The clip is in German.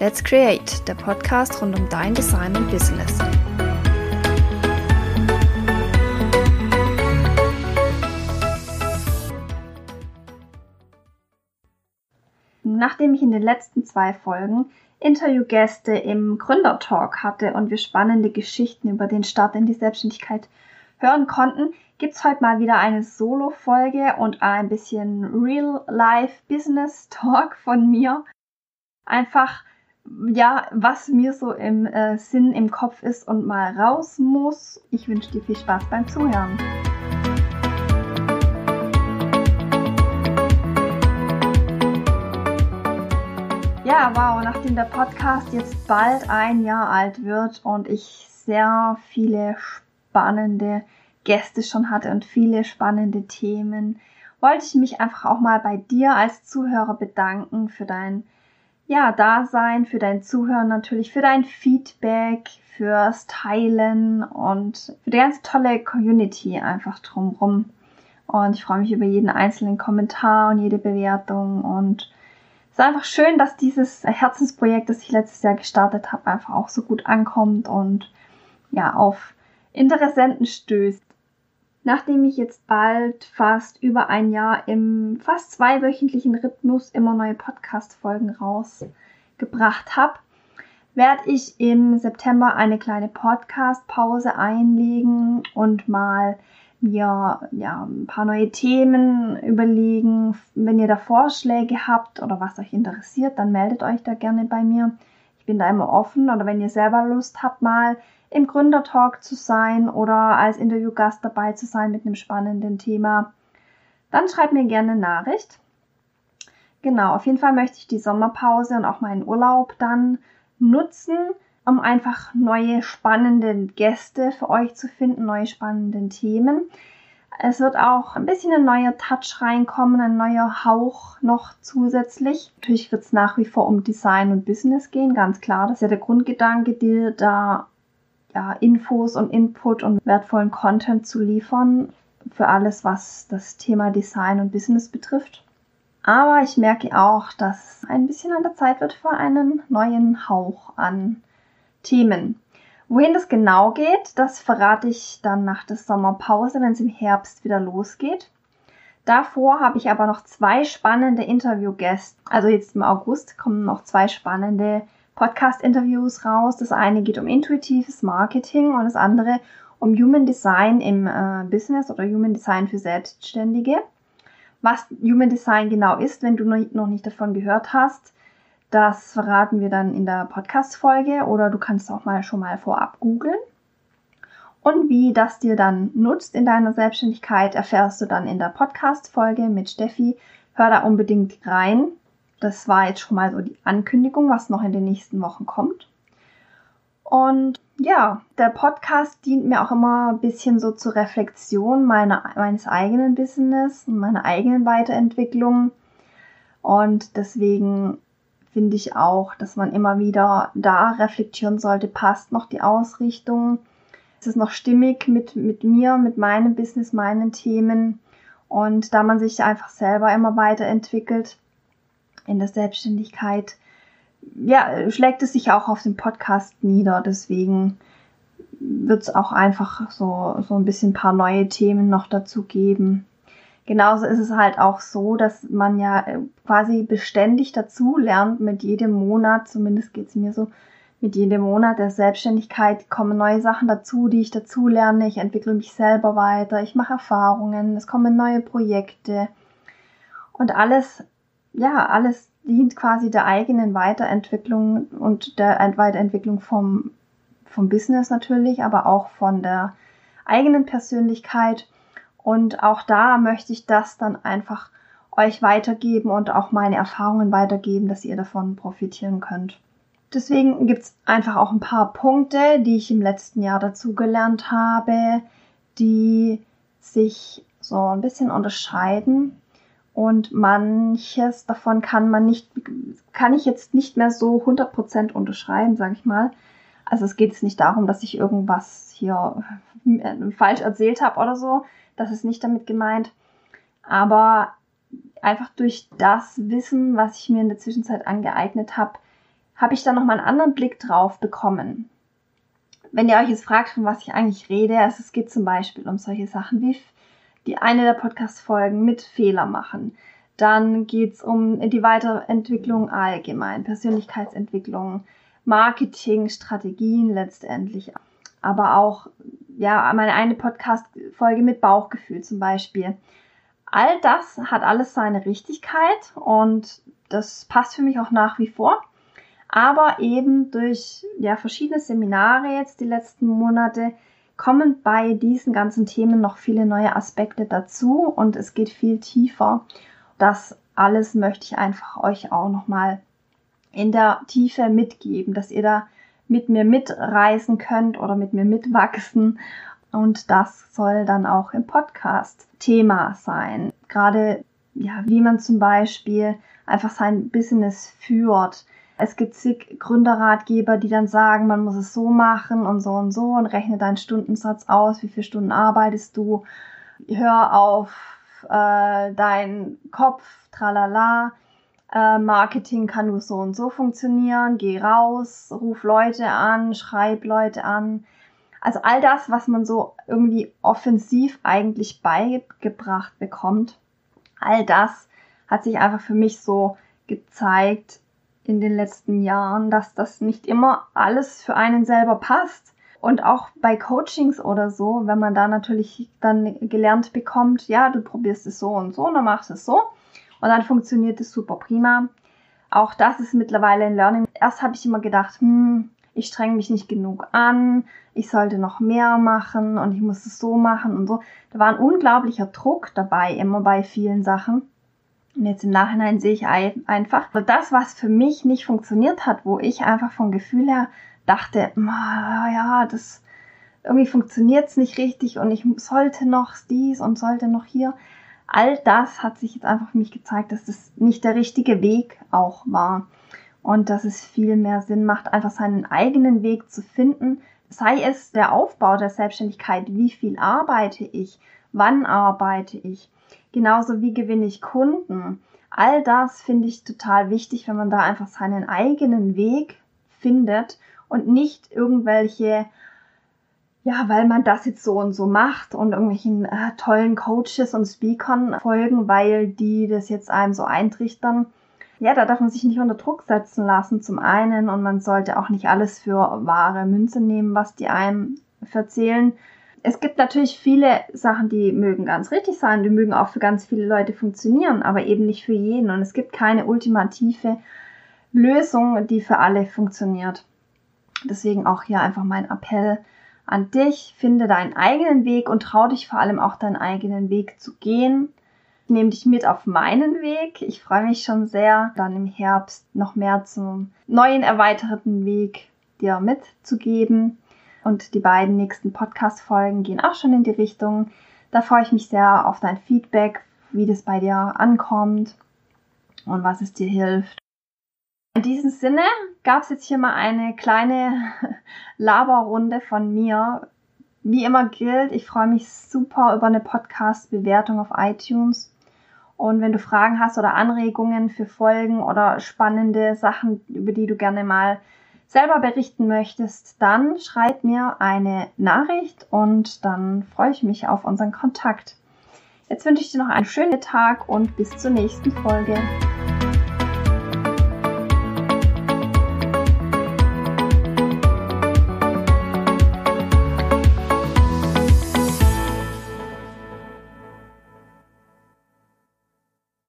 Let's Create, der Podcast rund um dein Design und Business. Nachdem ich in den letzten zwei Folgen Interviewgäste im Gründertalk hatte und wir spannende Geschichten über den Start in die Selbstständigkeit hören konnten, gibt's heute mal wieder eine Solo-Folge und ein bisschen Real-Life-Business-Talk von mir. Einfach, ja, was mir so im äh, Sinn im Kopf ist und mal raus muss. Ich wünsche dir viel Spaß beim Zuhören. Ja, wow, nachdem der Podcast jetzt bald ein Jahr alt wird und ich sehr viele spannende Gäste schon hatte und viele spannende Themen, wollte ich mich einfach auch mal bei dir als Zuhörer bedanken für dein ja, Dasein, für dein Zuhören natürlich, für dein Feedback, fürs Teilen und für die ganz tolle Community einfach drumrum. Und ich freue mich über jeden einzelnen Kommentar und jede Bewertung und es ist einfach schön, dass dieses Herzensprojekt, das ich letztes Jahr gestartet habe, einfach auch so gut ankommt und ja, auf Interessenten stößt. Nachdem ich jetzt bald fast über ein Jahr im fast zweiwöchentlichen Rhythmus immer neue Podcast-Folgen rausgebracht habe, werde ich im September eine kleine Podcast-Pause einlegen und mal mir ja, ein paar neue Themen überlegen. Wenn ihr da Vorschläge habt oder was euch interessiert, dann meldet euch da gerne bei mir. Ich bin da immer offen oder wenn ihr selber Lust habt, mal im Gründertalk zu sein oder als Interviewgast dabei zu sein mit einem spannenden Thema, dann schreibt mir gerne eine Nachricht. Genau, auf jeden Fall möchte ich die Sommerpause und auch meinen Urlaub dann nutzen, um einfach neue spannende Gäste für euch zu finden, neue spannende Themen. Es wird auch ein bisschen ein neuer Touch reinkommen, ein neuer Hauch noch zusätzlich. Natürlich wird es nach wie vor um Design und Business gehen, ganz klar. Das ist ja der Grundgedanke, dir da ja, Infos und Input und wertvollen Content zu liefern für alles, was das Thema Design und Business betrifft. Aber ich merke auch, dass ein bisschen an der Zeit wird für einen neuen Hauch an Themen. Wohin das genau geht, das verrate ich dann nach der Sommerpause, wenn es im Herbst wieder losgeht. Davor habe ich aber noch zwei spannende Interviewgäste. Also jetzt im August kommen noch zwei spannende Podcast-Interviews raus. Das eine geht um intuitives Marketing und das andere um Human Design im äh, Business oder Human Design für Selbstständige. Was Human Design genau ist, wenn du noch nicht davon gehört hast, das verraten wir dann in der Podcast-Folge oder du kannst auch mal schon mal vorab googeln. Und wie das dir dann nutzt in deiner Selbstständigkeit, erfährst du dann in der Podcast-Folge mit Steffi. Hör da unbedingt rein. Das war jetzt schon mal so die Ankündigung, was noch in den nächsten Wochen kommt. Und ja, der Podcast dient mir auch immer ein bisschen so zur Reflexion meiner, meines eigenen Business und meiner eigenen Weiterentwicklung. Und deswegen finde ich auch, dass man immer wieder da reflektieren sollte, passt noch die Ausrichtung, ist es noch stimmig mit, mit mir, mit meinem Business, meinen Themen. Und da man sich einfach selber immer weiterentwickelt, in der Selbstständigkeit, ja, schlägt es sich auch auf den Podcast nieder. Deswegen wird es auch einfach so, so ein bisschen ein paar neue Themen noch dazu geben. Genauso ist es halt auch so, dass man ja äh, quasi beständig dazu lernt mit jedem Monat, zumindest geht es mir so, mit jedem Monat der Selbstständigkeit kommen neue Sachen dazu, die ich dazu lerne. Ich entwickle mich selber weiter, ich mache Erfahrungen, es kommen neue Projekte und alles ja, alles dient quasi der eigenen Weiterentwicklung und der Weiterentwicklung vom, vom Business natürlich, aber auch von der eigenen Persönlichkeit. Und auch da möchte ich das dann einfach euch weitergeben und auch meine Erfahrungen weitergeben, dass ihr davon profitieren könnt. Deswegen gibt's einfach auch ein paar Punkte, die ich im letzten Jahr dazugelernt habe, die sich so ein bisschen unterscheiden und manches davon kann man nicht, kann ich jetzt nicht mehr so 100% unterschreiben, sage ich mal. Also es geht jetzt nicht darum, dass ich irgendwas hier äh, falsch erzählt habe oder so. Das ist nicht damit gemeint. Aber einfach durch das Wissen, was ich mir in der Zwischenzeit angeeignet habe, habe ich da nochmal einen anderen Blick drauf bekommen. Wenn ihr euch jetzt fragt, von was ich eigentlich rede, also es geht zum Beispiel um solche Sachen wie die eine der Podcast-Folgen mit Fehler machen. Dann geht's um die Weiterentwicklung allgemein, Persönlichkeitsentwicklung, Marketing, Strategien letztendlich. Aber auch, ja, meine eine Podcast-Folge mit Bauchgefühl zum Beispiel. All das hat alles seine Richtigkeit und das passt für mich auch nach wie vor. Aber eben durch ja, verschiedene Seminare jetzt die letzten Monate kommen bei diesen ganzen Themen noch viele neue Aspekte dazu und es geht viel tiefer. Das alles möchte ich einfach euch auch nochmal in der Tiefe mitgeben, dass ihr da mit mir mitreisen könnt oder mit mir mitwachsen. Und das soll dann auch im Podcast Thema sein. Gerade, ja, wie man zum Beispiel einfach sein Business führt, es gibt zig Gründerratgeber, die dann sagen, man muss es so machen und so und so und rechne deinen Stundensatz aus, wie viele Stunden arbeitest du, hör auf äh, deinen Kopf, tralala. Äh, Marketing kann nur so und so funktionieren, geh raus, ruf Leute an, schreib Leute an. Also all das, was man so irgendwie offensiv eigentlich beigebracht bekommt, all das hat sich einfach für mich so gezeigt, in den letzten Jahren, dass das nicht immer alles für einen selber passt. Und auch bei Coachings oder so, wenn man da natürlich dann gelernt bekommt, ja, du probierst es so und so und dann machst es so und dann funktioniert es super prima. Auch das ist mittlerweile ein Learning. Erst habe ich immer gedacht, hm, ich streng mich nicht genug an, ich sollte noch mehr machen und ich muss es so machen und so. Da war ein unglaublicher Druck dabei, immer bei vielen Sachen. Und jetzt im Nachhinein sehe ich einfach, das, was für mich nicht funktioniert hat, wo ich einfach vom Gefühl her dachte, ja, das irgendwie funktioniert es nicht richtig und ich sollte noch dies und sollte noch hier. All das hat sich jetzt einfach für mich gezeigt, dass das nicht der richtige Weg auch war. Und dass es viel mehr Sinn macht, einfach seinen eigenen Weg zu finden. Sei es der Aufbau der Selbstständigkeit, wie viel arbeite ich, wann arbeite ich genauso wie gewinne ich Kunden. All das finde ich total wichtig, wenn man da einfach seinen eigenen Weg findet und nicht irgendwelche, ja, weil man das jetzt so und so macht und irgendwelchen äh, tollen Coaches und Speakern folgen, weil die das jetzt einem so eintrichtern. Ja, da darf man sich nicht unter Druck setzen lassen zum einen und man sollte auch nicht alles für wahre Münze nehmen, was die einem erzählen es gibt natürlich viele Sachen, die mögen ganz richtig sein, die mögen auch für ganz viele Leute funktionieren, aber eben nicht für jeden. Und es gibt keine ultimative Lösung, die für alle funktioniert. Deswegen auch hier einfach mein Appell an dich. Finde deinen eigenen Weg und trau dich vor allem auch deinen eigenen Weg zu gehen. Ich nehme dich mit auf meinen Weg. Ich freue mich schon sehr, dann im Herbst noch mehr zum neuen erweiterten Weg dir mitzugeben. Und die beiden nächsten Podcast-Folgen gehen auch schon in die Richtung. Da freue ich mich sehr auf dein Feedback, wie das bei dir ankommt und was es dir hilft. In diesem Sinne gab es jetzt hier mal eine kleine Laberrunde von mir. Wie immer gilt, ich freue mich super über eine Podcast-Bewertung auf iTunes. Und wenn du Fragen hast oder Anregungen für Folgen oder spannende Sachen, über die du gerne mal selber berichten möchtest, dann schreib mir eine Nachricht und dann freue ich mich auf unseren Kontakt. Jetzt wünsche ich dir noch einen schönen Tag und bis zur nächsten Folge.